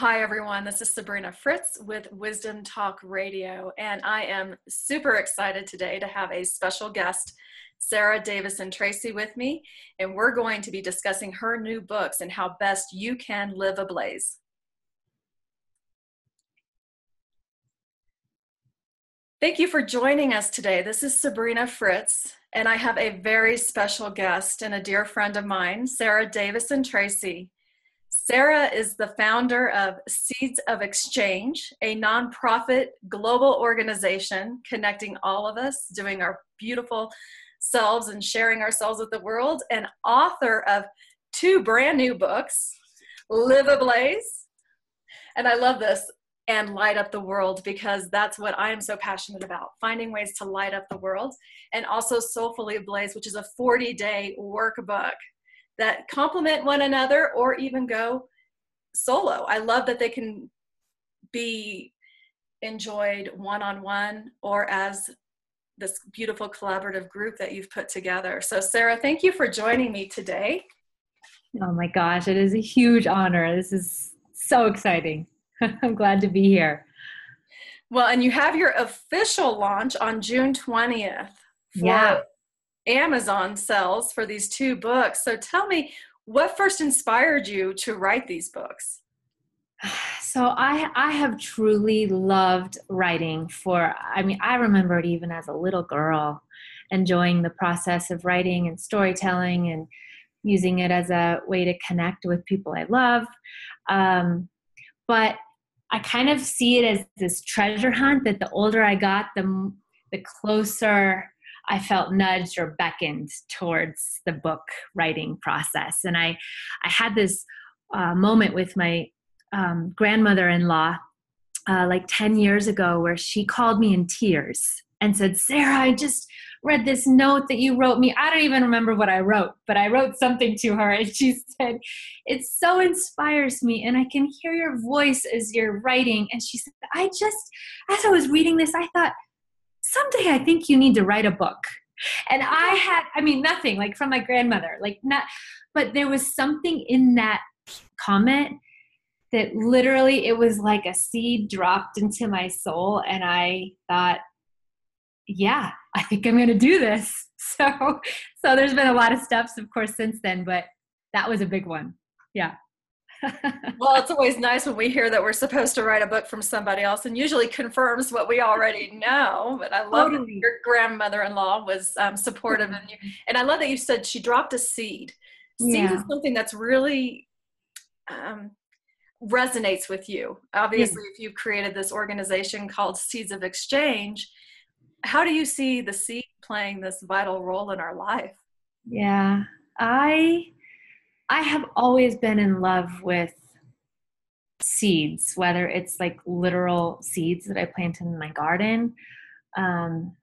Hi, everyone. This is Sabrina Fritz with Wisdom Talk Radio, and I am super excited today to have a special guest, Sarah Davison Tracy, with me, and we're going to be discussing her new books and how best you can live ablaze. Thank you for joining us today. This is Sabrina Fritz, and I have a very special guest and a dear friend of mine, Sarah Davison Tracy. Sarah is the founder of Seeds of Exchange, a nonprofit global organization connecting all of us, doing our beautiful selves and sharing ourselves with the world, and author of two brand new books, Live Ablaze. And I love this and light up the world because that's what I am so passionate about finding ways to light up the world. And also Soulfully Ablaze, which is a 40 day workbook that complement one another or even go solo. I love that they can be enjoyed one on one or as this beautiful collaborative group that you've put together. So, Sarah, thank you for joining me today. Oh my gosh, it is a huge honor. This is so exciting. I'm glad to be here. Well, and you have your official launch on June 20th for yeah. Amazon sells for these two books. So tell me, what first inspired you to write these books? So I I have truly loved writing for I mean I remember it even as a little girl enjoying the process of writing and storytelling and using it as a way to connect with people I love. Um, but I kind of see it as this treasure hunt that the older I got, the the closer I felt nudged or beckoned towards the book writing process. And I, I had this uh, moment with my um, grandmother-in-law uh, like 10 years ago where she called me in tears and said, Sarah, I just read this note that you wrote me. I don't even remember what I wrote, but I wrote something to her and she said, It so inspires me and I can hear your voice as you're writing. And she said, I just, as I was reading this, I thought, someday I think you need to write a book. And I had, I mean, nothing like from my grandmother, like not, but there was something in that comment that literally it was like a seed dropped into my soul. And I thought, yeah, I think I'm going to do this. So, so there's been a lot of steps, of course, since then, but that was a big one. Yeah well, it's always nice when we hear that we're supposed to write a book from somebody else and usually confirms what we already know. But I love totally. that your grandmother in law was um, supportive. And, you, and I love that you said she dropped a seed. Seed yeah. is something that's really um, resonates with you. Obviously, yeah. if you've created this organization called Seeds of Exchange, how do you see the seed playing this vital role in our life? Yeah, I I have always been in love with seeds, whether it's like literal seeds that I plant in my garden, um,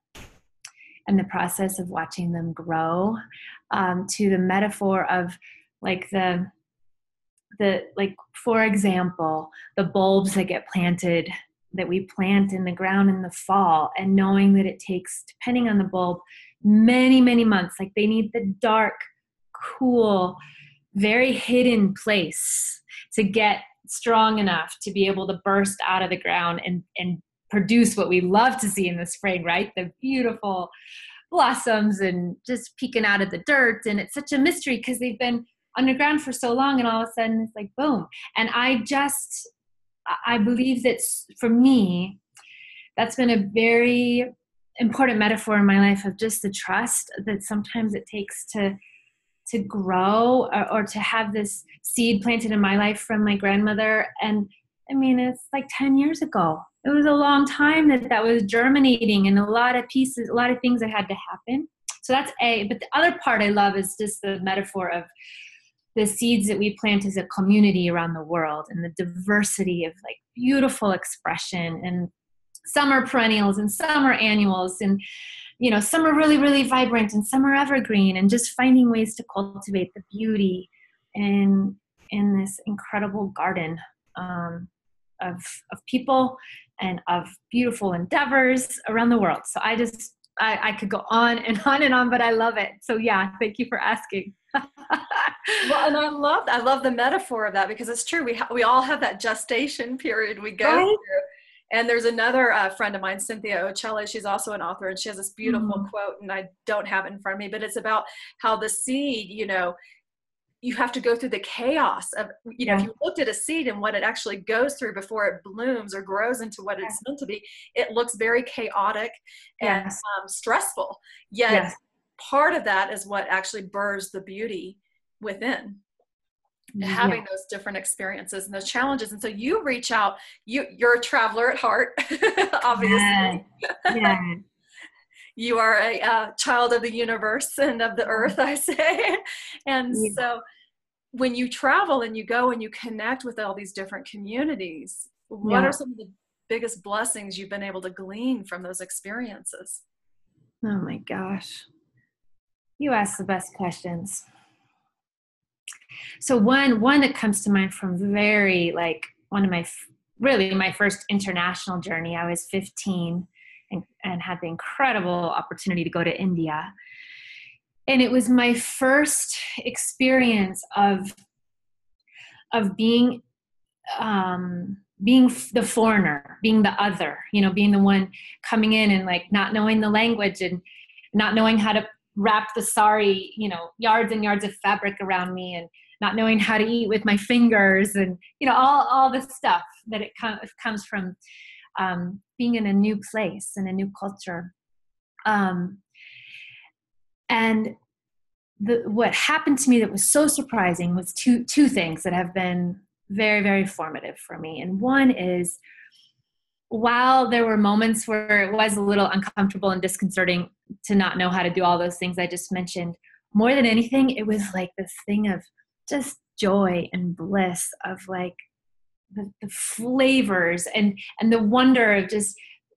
and the process of watching them grow, um, to the metaphor of like the the like for example the bulbs that get planted that we plant in the ground in the fall and knowing that it takes depending on the bulb many many months. Like they need the dark cool very hidden place to get strong enough to be able to burst out of the ground and, and produce what we love to see in the spring, right? The beautiful blossoms and just peeking out of the dirt. And it's such a mystery because they've been underground for so long and all of a sudden it's like boom. And I just, I believe that for me, that's been a very important metaphor in my life of just the trust that sometimes it takes to to grow or, or, to have this seed planted in my life from my grandmother. And i mean it's like 10 years ago. It was a long time that that was germinating and a lot of pieces a lot of things that had to happen. So that's a. But the other part i love is just the metaphor of the seeds that we plant as a community around the world and the diversity of like beautiful expression. And some are perennials and some are annuals. And you know some are really really vibrant and some are evergreen and just finding ways to cultivate the beauty in in this incredible garden um, of of people and of beautiful endeavors around the world so i just I, I could go on and on and on but i love it so yeah thank you for asking well, and I love I love the metaphor of that because it's true. We ha- we all have that gestation period we go right? through. And there's another uh, friend of mine, Cynthia Ocella. She's also an author, and she has this beautiful mm-hmm. quote, and I don't have it in front of me, but it's about how the seed, you know, you have to go through the chaos of you know yeah. if you looked at a seed and what it actually goes through before it blooms or grows into what it's meant to be it looks very chaotic and yes. um, stressful yet yes. part of that is what actually burrs the beauty within having those different experiences and those challenges. And so you reach out you you're a traveler at heart obviously. Yeah. you are a uh, child of the universe and of the earth i say. And yeah. so when you travel and you go and you connect with all these different communities what yeah. are some of the biggest blessings you've been able to glean from those experiences? Oh my gosh. You ask the best questions so one one that comes to mind from very like one of my really my first international journey i was 15 and, and had the incredible opportunity to go to India. And it was my first experience of of being um, being the foreigner, being the other, you know, being the one coming in and like not knowing the language and not knowing how to wrap the sari, you know, yards and yards of fabric around me and not knowing how to eat with my fingers and you know all all the stuff that it com- comes from um, being in a new place and a new culture. Um, and the, what happened to me that was so surprising was two two things that have been very very formative for me. And one is while there were moments where it was a little uncomfortable and disconcerting to not know how to do all those things I just mentioned, more than anything, it was like this thing of just joy and bliss of like the, the flavors and and the wonder of just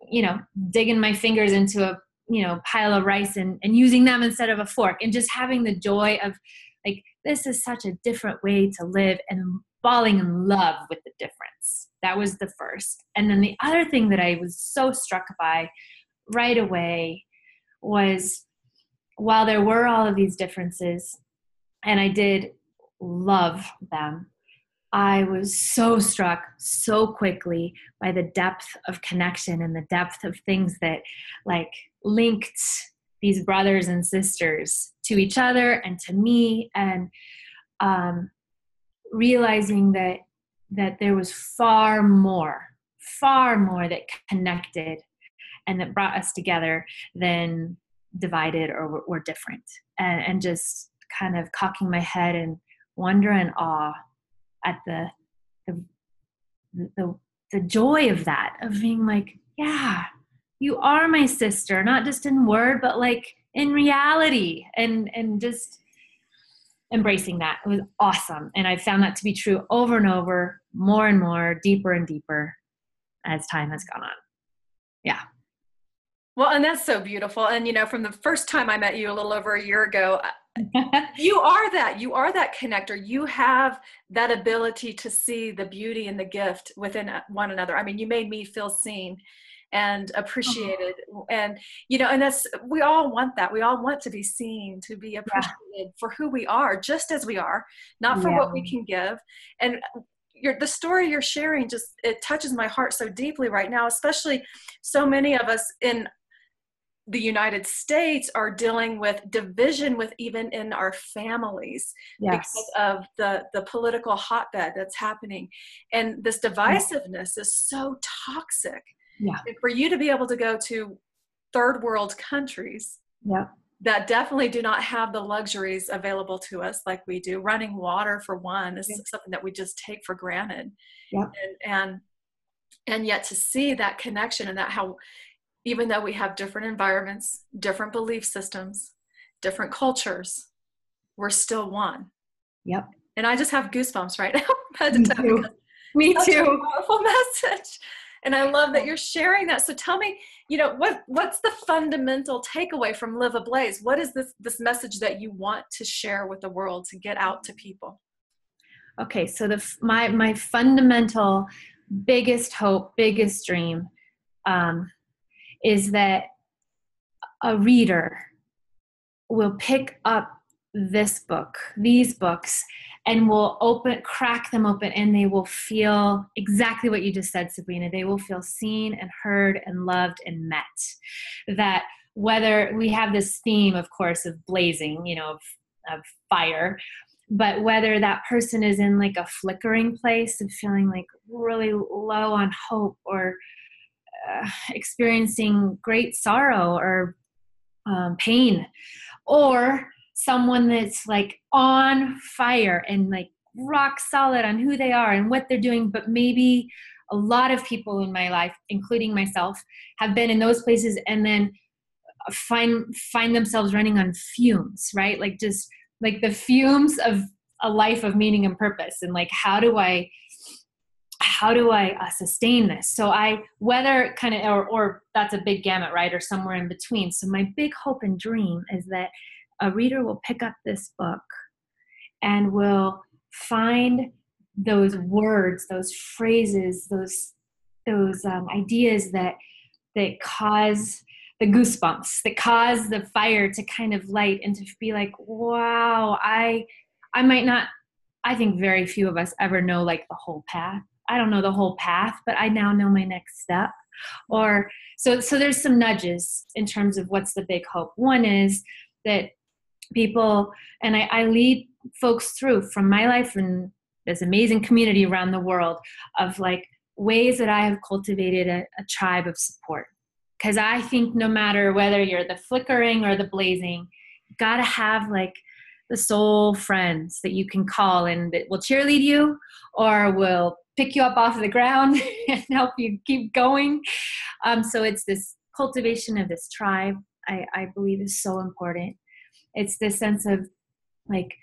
you know digging my fingers into a you know pile of rice and, and using them instead of a fork and just having the joy of like this is such a different way to live and falling in love with the difference. That was the first. And then the other thing that i was so struck by right away was while there were all of these differences and i did love them. I was so struck so quickly by the depth of connection and the depth of things that like linked these brothers and sisters to each other and to me and um, realizing that that there was far more far more that connected and that brought us together than divided or were different. And, and just kind of cocking my head in wonder and awe at the the the, the joy of that of being like yeah you are my sister not just in word but like in reality and and just embracing that. It was awesome and i found that to be true over and over more and more deeper and deeper as time has gone on. Yeah. Well and that's so beautiful and you know from the first time i met you a little over a year ago you are that you are that connector you have that ability to see the beauty and the gift within uh, one another i mean you made me feel seen and appreciated uh-huh. and you know and that's we all want that we all want to be seen to be appreciated yeah. for who we are just as we are not for yeah. what we can give and your, the story you're sharing just it touches my heart so deeply right now especially so many of us in the United States are dealing with division with even in our families yes. because of the, the political hotbed that's happening. And this divisiveness is so toxic. Yeah. And for you to be able to go to third world countries yeah. that definitely do not have the luxuries available to us like we do. Running water, for one, is yeah. something that we just take for granted. Yeah. And, and and yet to see that connection and that how even though we have different environments, different belief systems, different cultures, we're still one. Yep. And I just have goosebumps right now. Me too. Me too. powerful message. And I love that you're sharing that. So tell me, you know, what what's the fundamental takeaway from Live Ablaze? What is this this message that you want to share with the world to get out to people? Okay, so the my my fundamental biggest hope, biggest dream um, is that a reader will pick up this book, these books, and we'll open, crack them open, and they will feel exactly what you just said, Sabrina. They will feel seen and heard and loved and met. That whether we have this theme, of course, of blazing, you know, of, of fire, but whether that person is in like a flickering place of feeling like really low on hope or uh, experiencing great sorrow or um, pain or someone that's like on fire and like rock solid on who they are and what they're doing but maybe a lot of people in my life including myself have been in those places and then find find themselves running on fumes right? Like just like the fumes of a life of meaning and purpose and like how do i how do i uh, sustain this? So i whether kind of or, or that's a big gamut right or somewhere in between. So my big hope and dream is that a reader will pick up this book and will find those words those phrases those those um, ideas that that cause the goosebumps that cause the fire to kind of light and to be like wow i i might not i think very few of us ever know like the whole path i don't know the whole path but i now know my next step. Or so so there's some nudges in terms of what's the big hope. One is that people and I, I lead folks through from my life and this amazing community around the world of like ways that i have cultivated a, a tribe of support. Because i think no matter whether you're the flickering or the blazing you gotta have like the soul friends that you can call and that will cheerlead you or will pick you up off the ground and help you keep going um, so it's this cultivation of this tribe I, I believe is so important it's this sense of like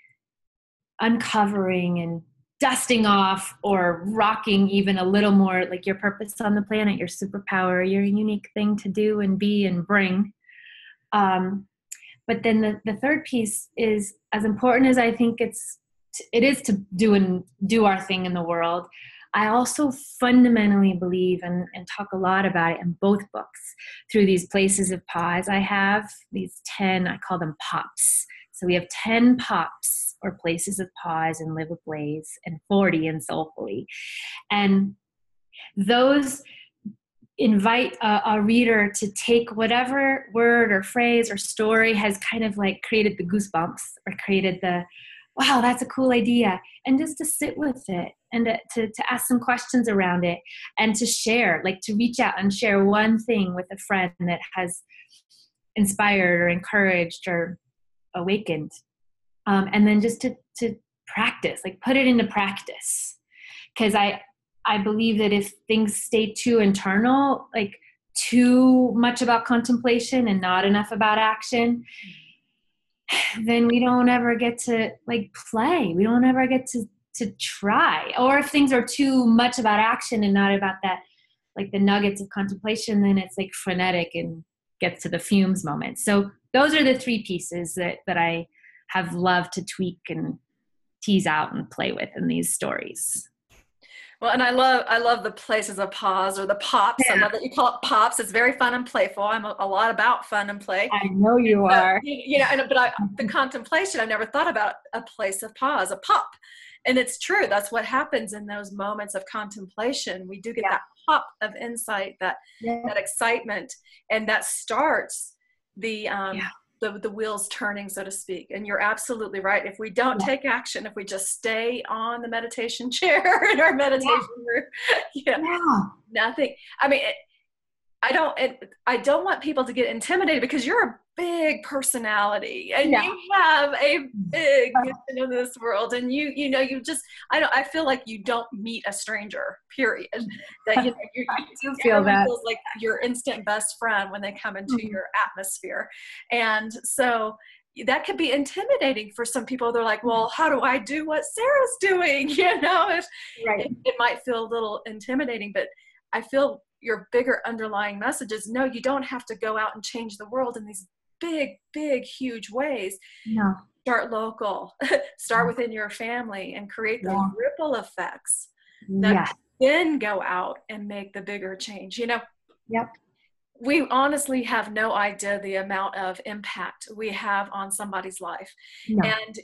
uncovering and dusting off or rocking even a little more like your purpose on the planet, your superpower, your unique thing to do and be and bring. Um, but then the, the third piece is as important as I think it's it is to do and do our thing in the world. I also fundamentally believe and, and talk a lot about it in both books through these places of pause. I have these 10, I call them pops. So we have 10 pops or places of pause in live ablaze and 40 in soulfully. And those invite a, a, reader to take whatever word or phrase or story has kind of like created the goosebumps or created the wow that's a cool idea. And just to sit with it and to, to ask some questions around it and to share like to reach out and share one thing with a friend that has inspired or encouraged or awakened. Um, and then just to to practice like put it into practice. Because i i believe that if things stay too internal like too much about contemplation and not enough about action then we don't ever get to like play. We don't ever get to to try. Or if things are too much about action and not about that like the nuggets of contemplation then it's like frenetic and gets to the fumes moment. So those are the three pieces that that i have loved to tweak and tease out and play with in these stories well, and I love I love the places of pause or the pops. Yeah. I love that you call it pops. It's very fun and playful. I'm a, a lot about fun and play. I know you are. you, know, and, but I, the contemplation, I never thought about a place of pause, a pop and it's true that's what happens in those moments of contemplation we do get yeah. that pop of insight that yeah. that excitement and that starts the um. The, the wheels turning so to speak. And you're absolutely right. If we don't take action if we just stay on the meditation chair in our meditation room yeah, nothing. I mean I don't it, I don't want people to get intimidated because you're a big personality and yeah. you have a big mission in this world and you you know you just I don't I feel like you don't meet a stranger period. That you know you do feel that. feels like your instant best friend when they come into mm-hmm. your atmosphere. And so that could be intimidating for some people. They're like well how do I do what Sarah's doing? You know if right. it, it might feel a little intimidating but I feel your bigger underlying message is no you don't have to go out and change the world in these big big huge ways. No. Start local. Start within your family and create those yeah. ripple effects that yeah. then go out and make the bigger change you know? Yep. We honestly have no idea the amount of impact we have on somebody's life. No. and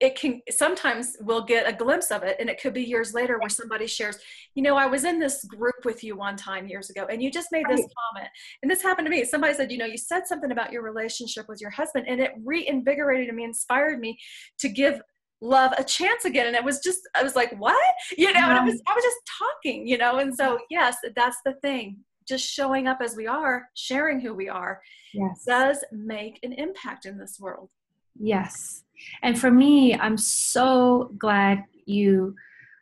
it can sometimes we'll get a glimpse of it and it could be years later where somebody shares you know i was in this group with you one time years ago and you just made this right. comment. And this happened to me. Somebody said you know you said something about your relationship with your husband and it reinvigorated me inspired me to give love a chance again. And it was just i was like what? You know and it was i was just talking you know? And so yes that's the thing. Just showing up as we are sharing who we are yes. does make an impact in this world. Yes and for me i'm so glad you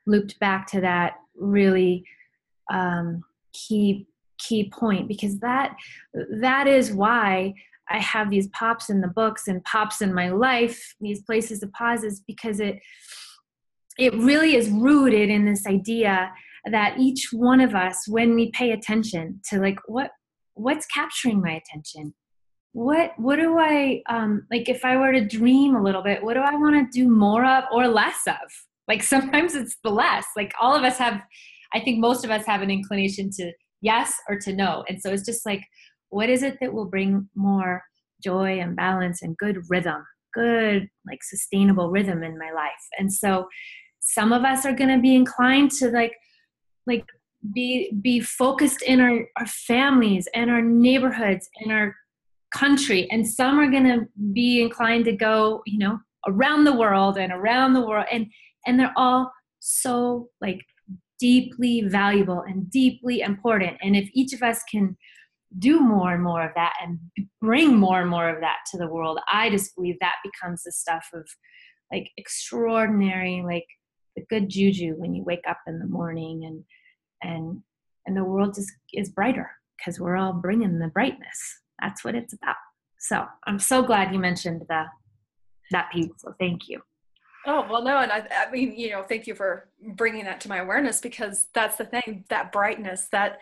looped back to that really um, key key point because that that is why I have these pops in the books and pops in my life, these places of pauses, because it it really is rooted in this idea that each one of us, when we pay attention to like what what's capturing my attention, what what do I um, like if I were to dream a little bit, what do I want to do more of or less of? Like sometimes it's the less. Like all of us have, I think most of us have an inclination to yes or to no, and so it's just like what is it that will bring more joy and balance and good rhythm good like sustainable rhythm in my life and so some of us are going to be inclined to like like be be focused in our, our families and our neighborhoods and our country and some are going to be inclined to go you know around the world and around the world and and they're all so like deeply valuable and deeply important and if each of us can do more and more of that and bring more and more of that to the world i just believe that becomes the stuff of like extraordinary like the good juju when you wake up in the morning and and and the world just is brighter because we're all bringing the brightness that's what it's about. So i'm so glad you mentioned the that piece so thank you Oh, well, no. And I, I mean, you know, thank you for bringing that to my awareness because that's the thing that brightness, that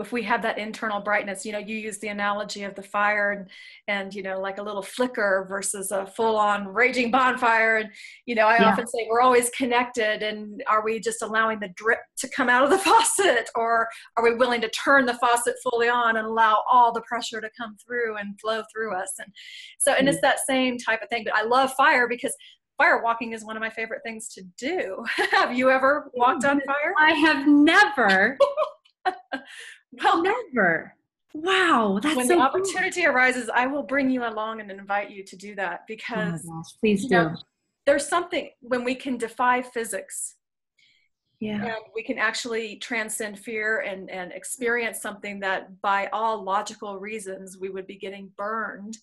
if we have that internal brightness, you know, you use the analogy of the fire and, and you know, like a little flicker versus a full on raging bonfire. And, you know, I yeah. often say we're always connected. And are we just allowing the drip to come out of the faucet or are we willing to turn the faucet fully on and allow all the pressure to come through and flow through us? And so, and it's mm. that same type of thing. But I love fire because fire walking is one of my favorite things to do. have you ever walked on mm. fire? I have never. well, never. Wow, that's when so the opportunity cool. arises, I will bring you along and invite you to do that oh because oh gosh, please do. Know, there's something when we can defy physics. Yeah. And we can actually transcend fear and, and experience something that by all logical reasons we would be getting burned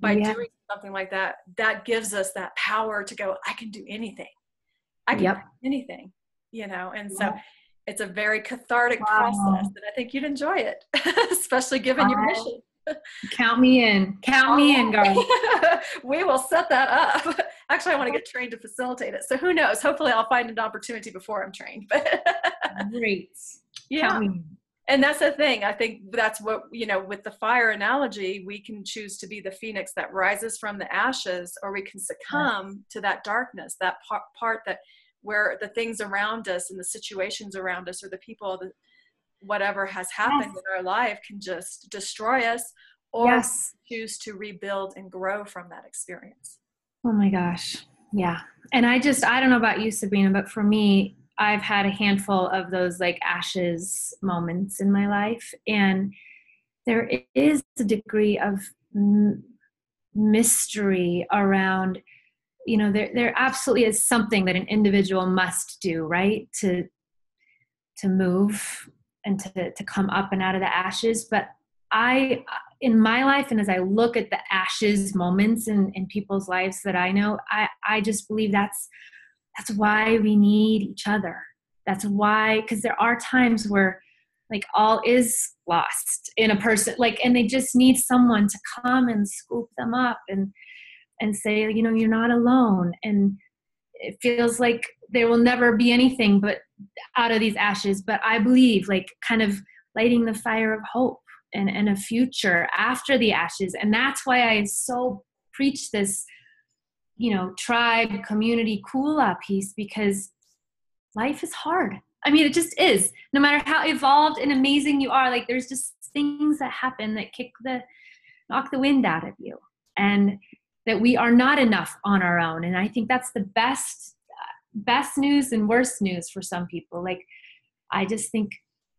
by yeah. doing something like that that gives us that power to go i can do anything. I can yep. do anything you know? And so it's a very cathartic wow. process and i think you'd enjoy it especially given your mission. Count me in. Count oh. me in girl. We will set that up. Actually i want to get trained to facilitate it so who knows? Hopefully i'll find an opportunity before i'm trained but great. Yeah and that's the thing i think that's what you know with the fire analogy we can choose to be the phoenix that rises from the ashes or we can succumb yes. to that darkness that part, part that where the things around us and the situations around us or the people that whatever has happened yes. in our life can just destroy us or yes. choose to rebuild and grow from that experience oh my gosh yeah and i just i don't know about you sabrina but for me I've had a handful of those like ashes moments in my life, and there is a degree of m- mystery around. You know, there there absolutely is something that an individual must do, right, to to move and to to come up and out of the ashes. But I, in my life, and as I look at the ashes moments in in people's lives that I know, I I just believe that's that's why we need each other. That's why because there are times where like all is lost in a person like and they just need someone to come and scoop them up and and say you know you're not alone. And it feels like there will never be anything but out of these ashes. But i believe like kind of lighting the fire of hope and, and a future after the ashes. And that's why i so preach this you know tribe community kula piece because life is hard I mean, it just is. No matter how evolved and amazing you are, like there's just things that happen that kick the knock the wind out of you, and that we are not enough on our own. And I think that's the best best news and worst news for some people. Like I just think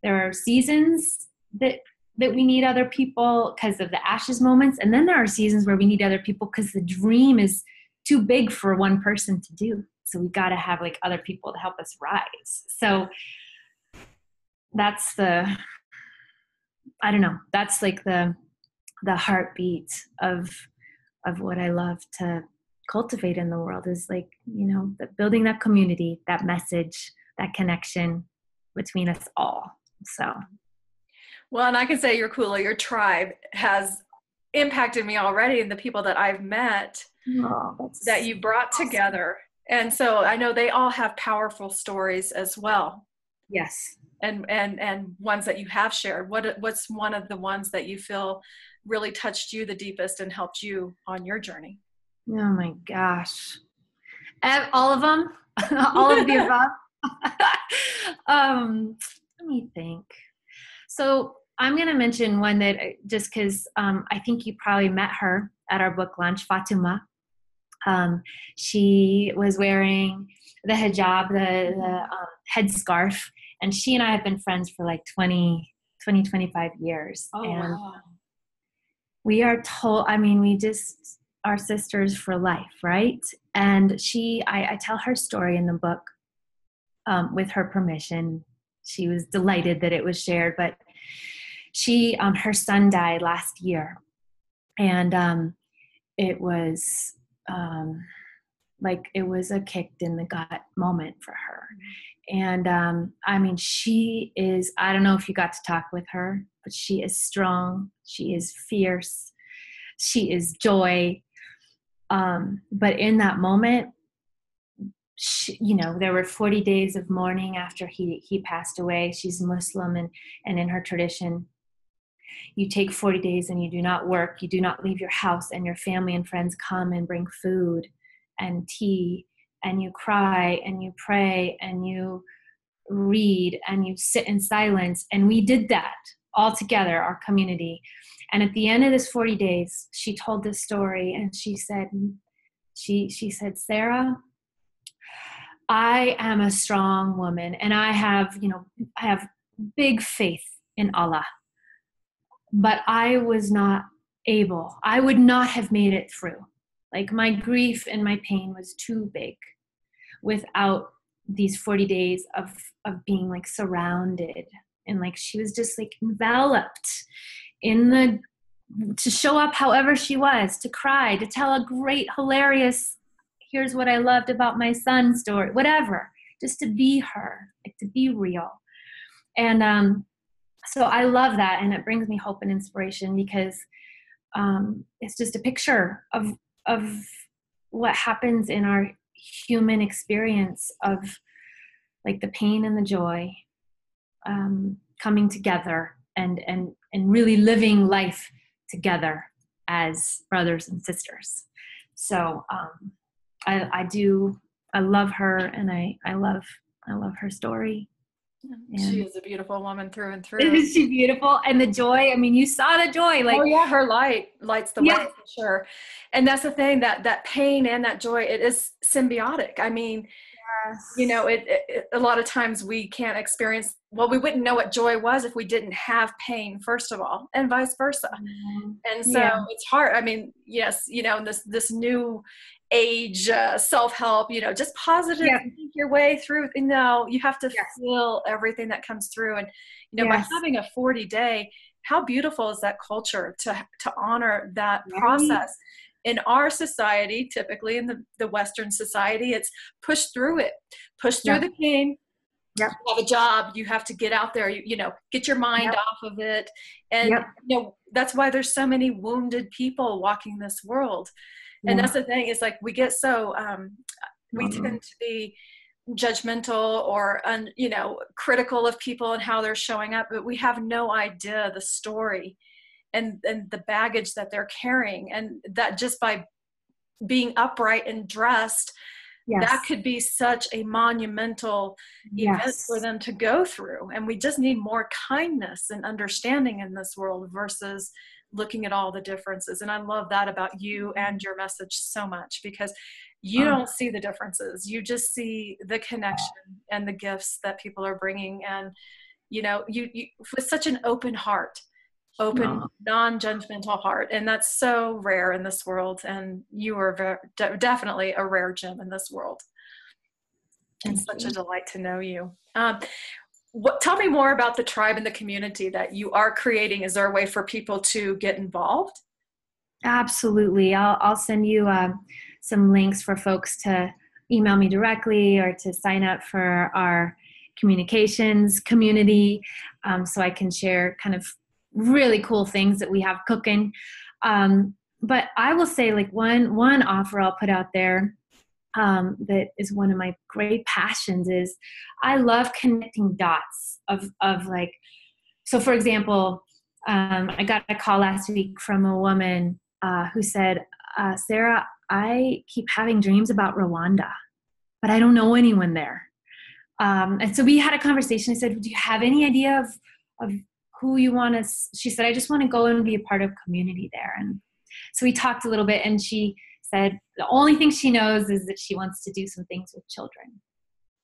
there are seasons that that we need other people because of the ashes moments and then there are seasons where we need other people because the dream is too big for one person to do. So we've got to have like other people to help us rise. So that's the i don't know that's like the the heartbeat of of what i love to cultivate in the world is like you know building that community that message that connection between us all. So. Well and i can say your kula your tribe has impacted me already and the people that i've met oh, that you brought awesome. together. And so i know they all have powerful stories as well. Yes. And and and ones that you have shared. What what's one of the ones that you feel really touched you the deepest and helped you on your journey? Oh my gosh. All of them all of the above? Um let me think. So i'm going to mention one that just because um, i think you probably met her at our book launch fatima um, she was wearing the hijab, the, the um, headscarf, and she and I have been friends for like 20, 20 25 years. Oh, and wow. we are told, I mean, we just are sisters for life, right? And she, I, I tell her story in the book um, with her permission. She was delighted that it was shared, but she, um, her son died last year. And um, it was um, like it was a kicked in the gut moment for her. And um, I mean, she is, I don't know if you got to talk with her, but she is strong, she is fierce, she is joy. Um, but in that moment, she, you know, there were 40 days of mourning after he, he passed away. She's Muslim, and, and in her tradition, you take 40 days and you do not work, you do not leave your house, and your family and friends come and bring food and tea, and you cry and you pray and you read and you sit in silence. And we did that all together, our community. And at the end of this 40 days, she told this story and she said, she, she said, Sarah, I am a strong woman and I have, you know, I have big faith in Allah but I was not able. I would not have made it through. Like my grief and my pain was too big without these 40 days of of being like surrounded and like she was just like enveloped in the to show up however she was to cry to tell a great hilarious here's what i loved about my son story whatever just to be her like to be real and um so I love that, and it brings me hope and inspiration because um, it's just a picture of of what happens in our human experience of like the pain and the joy um, coming together and and and really living life together as brothers and sisters. So um, I, I do I love her and I I love I love her story she is a beautiful woman through and through. Isn't she beautiful? And the joy. I mean, you saw the joy. Like, oh yeah, her light lights the yeah. way for sure. And that's the thing that that pain and that joy, it is symbiotic. I mean, yes. you know, it, it, a lot of times we can't experience. Well, we wouldn't know what joy was if we didn't have pain, first of all, and vice versa. Mm-hmm. And so yeah. it's hard. I mean, yes, you know, this this new age uh, self-help you know just positive yeah. your way through you know you have to yes. feel everything that comes through and you know yes. by having a 40 day how beautiful is that culture to to honor that right. process in our society typically in the, the western society it's push through it push through the pain Yep. You have a job, you have to get out there, you, you know, get your mind yep. off of it. And, yep. you know, that's why there's so many wounded people walking this world and that's the thing is like we get so um, we mm-hmm. tend to be judgmental or un, you know critical of people and how they're showing up but we have no idea the story and and the baggage that they're carrying and that just by being upright and dressed yes. that could be such a monumental yes. event for them to go through. And we just need more kindness and understanding in this world versus looking at all the differences. And I love that about you and your message so much because you uh-huh. don't see the differences. You just see the connection and the gifts that people are bringing. And, you know, you, you with such an open heart, open, no. non-judgmental heart. And that's so rare in this world. And you are very, de- definitely a rare gem in this world. It's such a delight to know you. Um, what, tell me more about the tribe and the community that you are creating. Is there a way for people to get involved? Absolutely. I'll, I'll send you uh, some links for folks to email me directly or to sign up for our communications community um, so I can share kind of really cool things that we have cooking. Um, but I will say, like one one offer I'll put out there um, that is one of my great passions is I love connecting dots of of like so for example um, I got a call last week from a woman uh, who said uh, Sarah I keep having dreams about Rwanda but I don't know anyone there um, and so we had a conversation I said do you have any idea of of who you want to she said I just want to go and be a part of community there and so we talked a little bit and she said the only thing she knows is that she wants to do some things with children.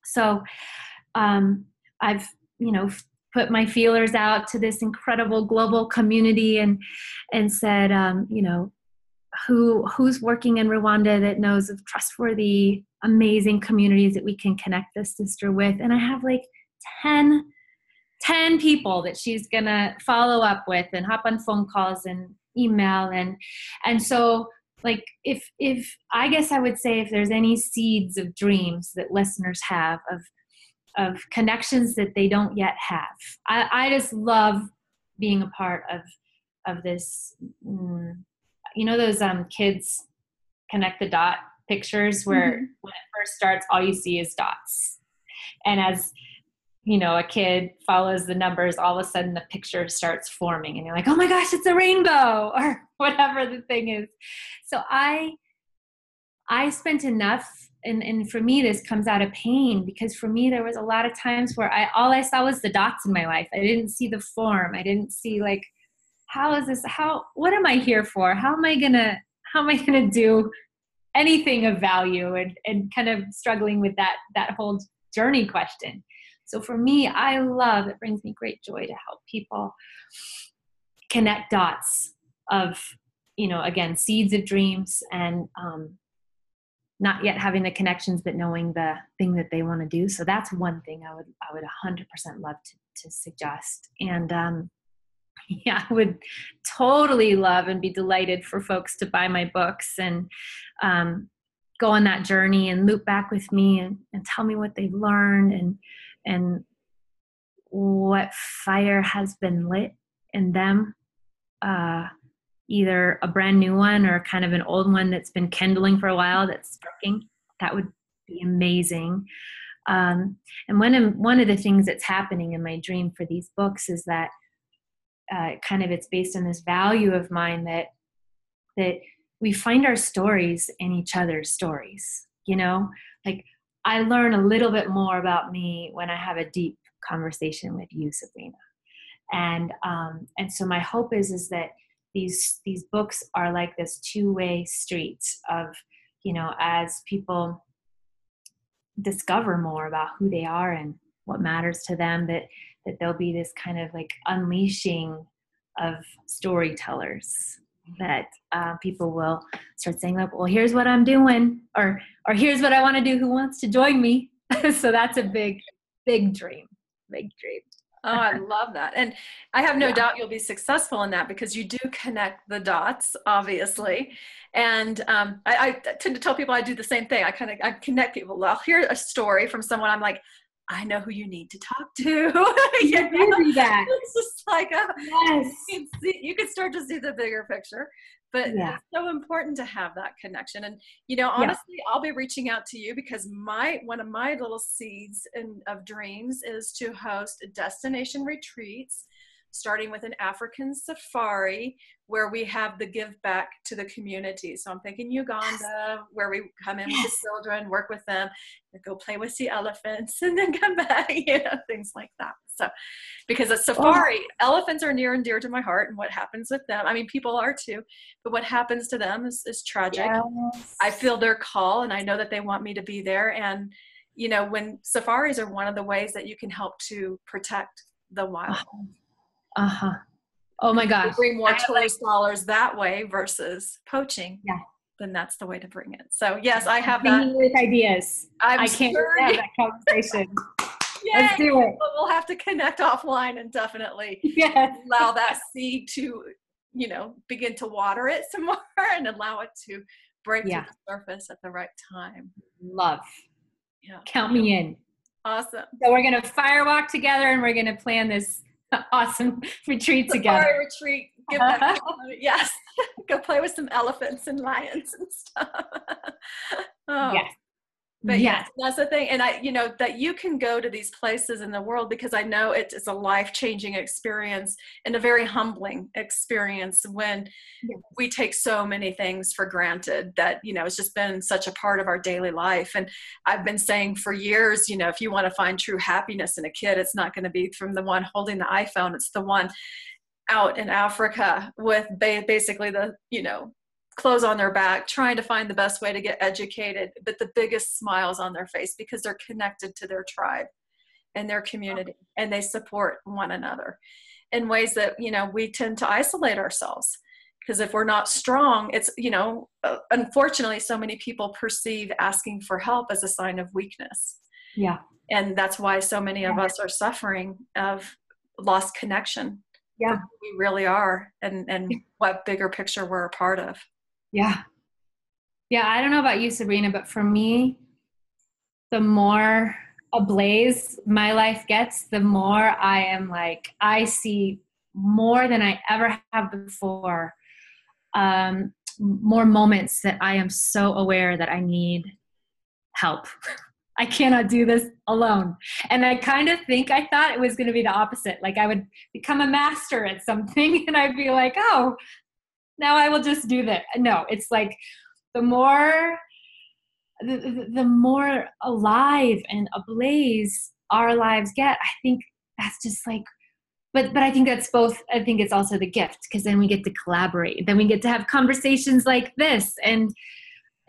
So um, I've, you know, put my feelers out to this incredible global community and and said, um, you know, who who's working in Rwanda that knows of trustworthy, amazing communities that we can connect this sister with. And I have like 10, 10 people that she's gonna follow up with and hop on phone calls and email and and so like if if i guess i would say if there's any seeds of dreams that listeners have of of connections that they don't yet have i, I just love being a part of of this mm, you know those um kids connect the dot pictures where mm-hmm. when it first starts all you see is dots and as you know, a kid follows the numbers, all of a sudden the picture starts forming and you're like, oh my gosh, it's a rainbow or whatever the thing is. So I I spent enough and, and for me this comes out of pain because for me there was a lot of times where I all I saw was the dots in my life. I didn't see the form. I didn't see like how is this how what am I here for? How am I gonna how am I gonna do anything of value and, and kind of struggling with that that whole journey question so for me, I love, it brings me great joy to help people connect dots of, you know, again, seeds of dreams and um, not yet having the connections, but knowing the thing that they want to do. So that's one thing I would, I would 100% love to, to suggest. And, um, yeah, I would totally love and be delighted for folks to buy my books and um, go on that journey and loop back with me and, and tell me what they've learned and and what fire has been lit in them uh, either a brand new one or kind of an old one that's been kindling for a while that's sparking that would be amazing. Um, and one of one of the things that's happening in my dream for these books is that uh, kind of it's based on this value of mine that that we find our stories in each other's stories you know? Like I learn a little bit more about me when I have a deep conversation with you, Sabrina. And um, and so my hope is is that these these books are like this two-way street of you know as people discover more about who they are and what matters to them that that there'll be this kind of like unleashing of storytellers that uh, people will start saying like well here's what i'm doing or or here's what i want to do. Who wants to join me? So that's a big big dream big dream. Oh i love that. And i have no yeah. doubt you'll be successful in that because you do connect the dots obviously. And um, I, I, tend to tell people i do the same thing. I kind of i connect people. I'll hear a story from someone i'm like I know who you need to talk to. you know? do that. It's just like a, yes. you, can see, you can start to see the bigger picture. But yeah. it's so important to have that connection. And you know, honestly, yeah. I'll be reaching out to you because my one of my little seeds in, of dreams is to host destination retreats starting with an African safari where we have the give back to the community. So I'm thinking Uganda, where we come in yes. with the children, work with them, go play with the elephants, and then come back, you know, things like that. So, because a oh. safari, oh. elephants are near and dear to my heart, and what happens with them, I mean, people are too, but what happens to them is, is tragic. Yes. I feel their call, and I know that they want me to be there. And, you know, when safaris are one of the ways that you can help to protect the uh-huh. wild. Uh huh. Oh my gosh. bring more tourist like, dollars that way versus poaching. Yeah. Then that's the way to bring it. So yes, I have that. With ideas. I'm I can not sure have that conversation. Yay. Let's do it. But we'll have to connect offline and definitely yes. allow that seed to, you know, begin to water it some more and allow it to break yeah. to the surface at the right time. Love. Yeah. Count me in. Awesome. So we're gonna firewalk together and we're gonna plan this awesome retreat together. Safari retreat. Give that yes. Go play with some elephants and lions and stuff. oh. Yes. But mm-hmm. yes. that's the thing. And I, you know, that you can go to these places in the world because I know it is a life changing experience and a very humbling experience when yes. we take so many things for granted that, you know, it's just been such a part of our daily life. And I've been saying for years, you know, if you want to find true happiness in a kid, it's not going to be from the one holding the iPhone, it's the one out in Africa with basically the, you know, clothes on their back, trying to find the best way to get educated, but the biggest smiles on their face because they're connected to their tribe and their community and they support one another in ways that, you know, we tend to isolate ourselves because if we're not strong, it's, you know, uh, unfortunately, so many people perceive asking for help as a sign of weakness. Yeah. And that's why so many yeah. of us are suffering of lost connection. Yeah. We really are and, and what bigger picture we're a part of. Yeah. Yeah, I don't know about you, Sabrina, but for me, the more ablaze my life gets, the more I am like, I see more than I ever have before. Um, more moments that I am so aware that I need help. I cannot do this alone. And I kind of think I thought it was going to be the opposite. Like I would become a master at something and I'd be like, oh, now I will just do that. No, it's like the more the, the more alive and ablaze our lives get, I think that's just like but but I think that's both I think it's also the gift because then we get to collaborate. Then we get to have conversations like this and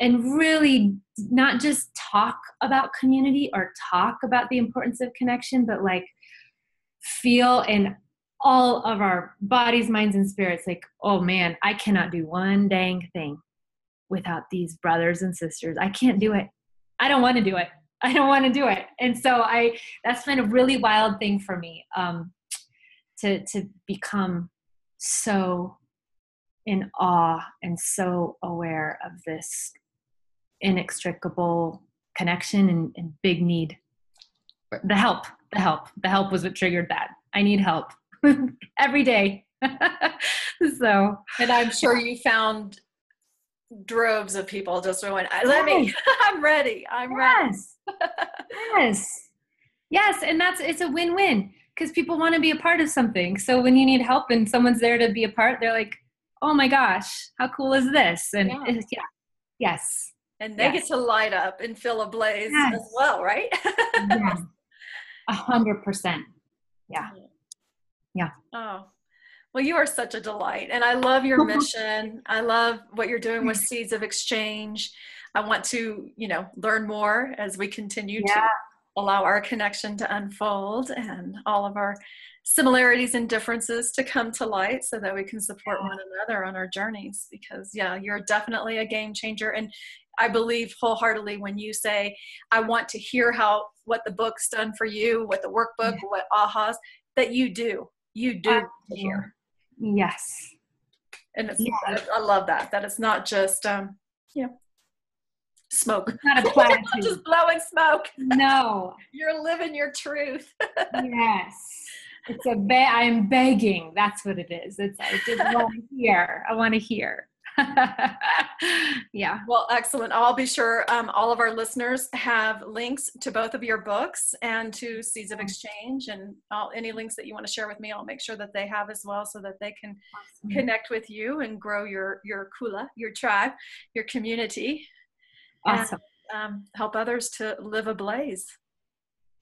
and really not just talk about community or talk about the importance of connection, but like feel and all of our bodies, minds, and spirits like, oh man, I cannot do one dang thing without these brothers and sisters. I can't do it. I don't want to do it. I don't want to do it. And so I that's been a really wild thing for me um, to to become so in awe and so aware of this inextricable connection and, and big need. The help, the help, the help was what triggered that. I need help. every day. so, and I'm sure you found droves of people just going, "Let yes. me, I'm ready, I'm yes. ready." yes, yes, and that's it's a win-win because people want to be a part of something. So when you need help and someone's there to be a part, they're like, "Oh my gosh, how cool is this?" And yeah, yeah. yes. And they yes. get to light up and fill a blaze yes. as well, right? a hundred percent. Yeah. Yeah. Oh, well, you are such a delight. And I love your mission. I love what you're doing with Seeds of Exchange. I want to, you know, learn more as we continue yeah. to allow our connection to unfold and all of our similarities and differences to come to light so that we can support one another on our journeys because yeah you're definitely a game changer and i believe wholeheartedly when you say i want to hear how what the book's done for you what the workbook yeah. what ahas that you do you do hear. Yes. And it's, yeah. I love that, that it's not just, um, you know, smoke. It's not a platitude. just blowing smoke. No. You're living your truth. yes. It's a be- I'm begging. That's what it is. It's I just want to hear. I want to hear. yeah. Well, excellent. I'll be sure um, all of our listeners have links to both of your books and to Seeds of Exchange, and all, any links that you want to share with me, I'll make sure that they have as well, so that they can awesome. connect with you and grow your your kula, your tribe, your community, awesome. and um, help others to live ablaze.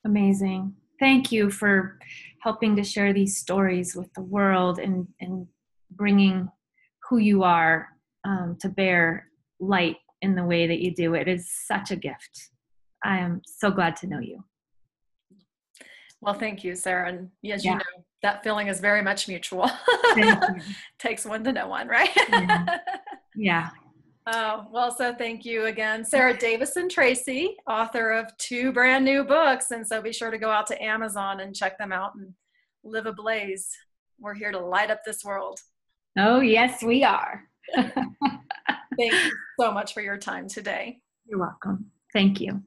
Amazing. Thank you for helping to share these stories with the world and and bringing who you are um, to bear light in the way that you do it is such a gift. I am so glad to know you. Well, thank you, Sarah. And as yeah. you know, that feeling is very much mutual. Takes one to know one, right? yeah. yeah. Oh, well, so thank you again, Sarah Davison Tracy, author of two brand new books. And so be sure to go out to Amazon and check them out and live ablaze. We're here to light up this world. Oh, yes, we are. Thank you so much for your time today. You're welcome. Thank you.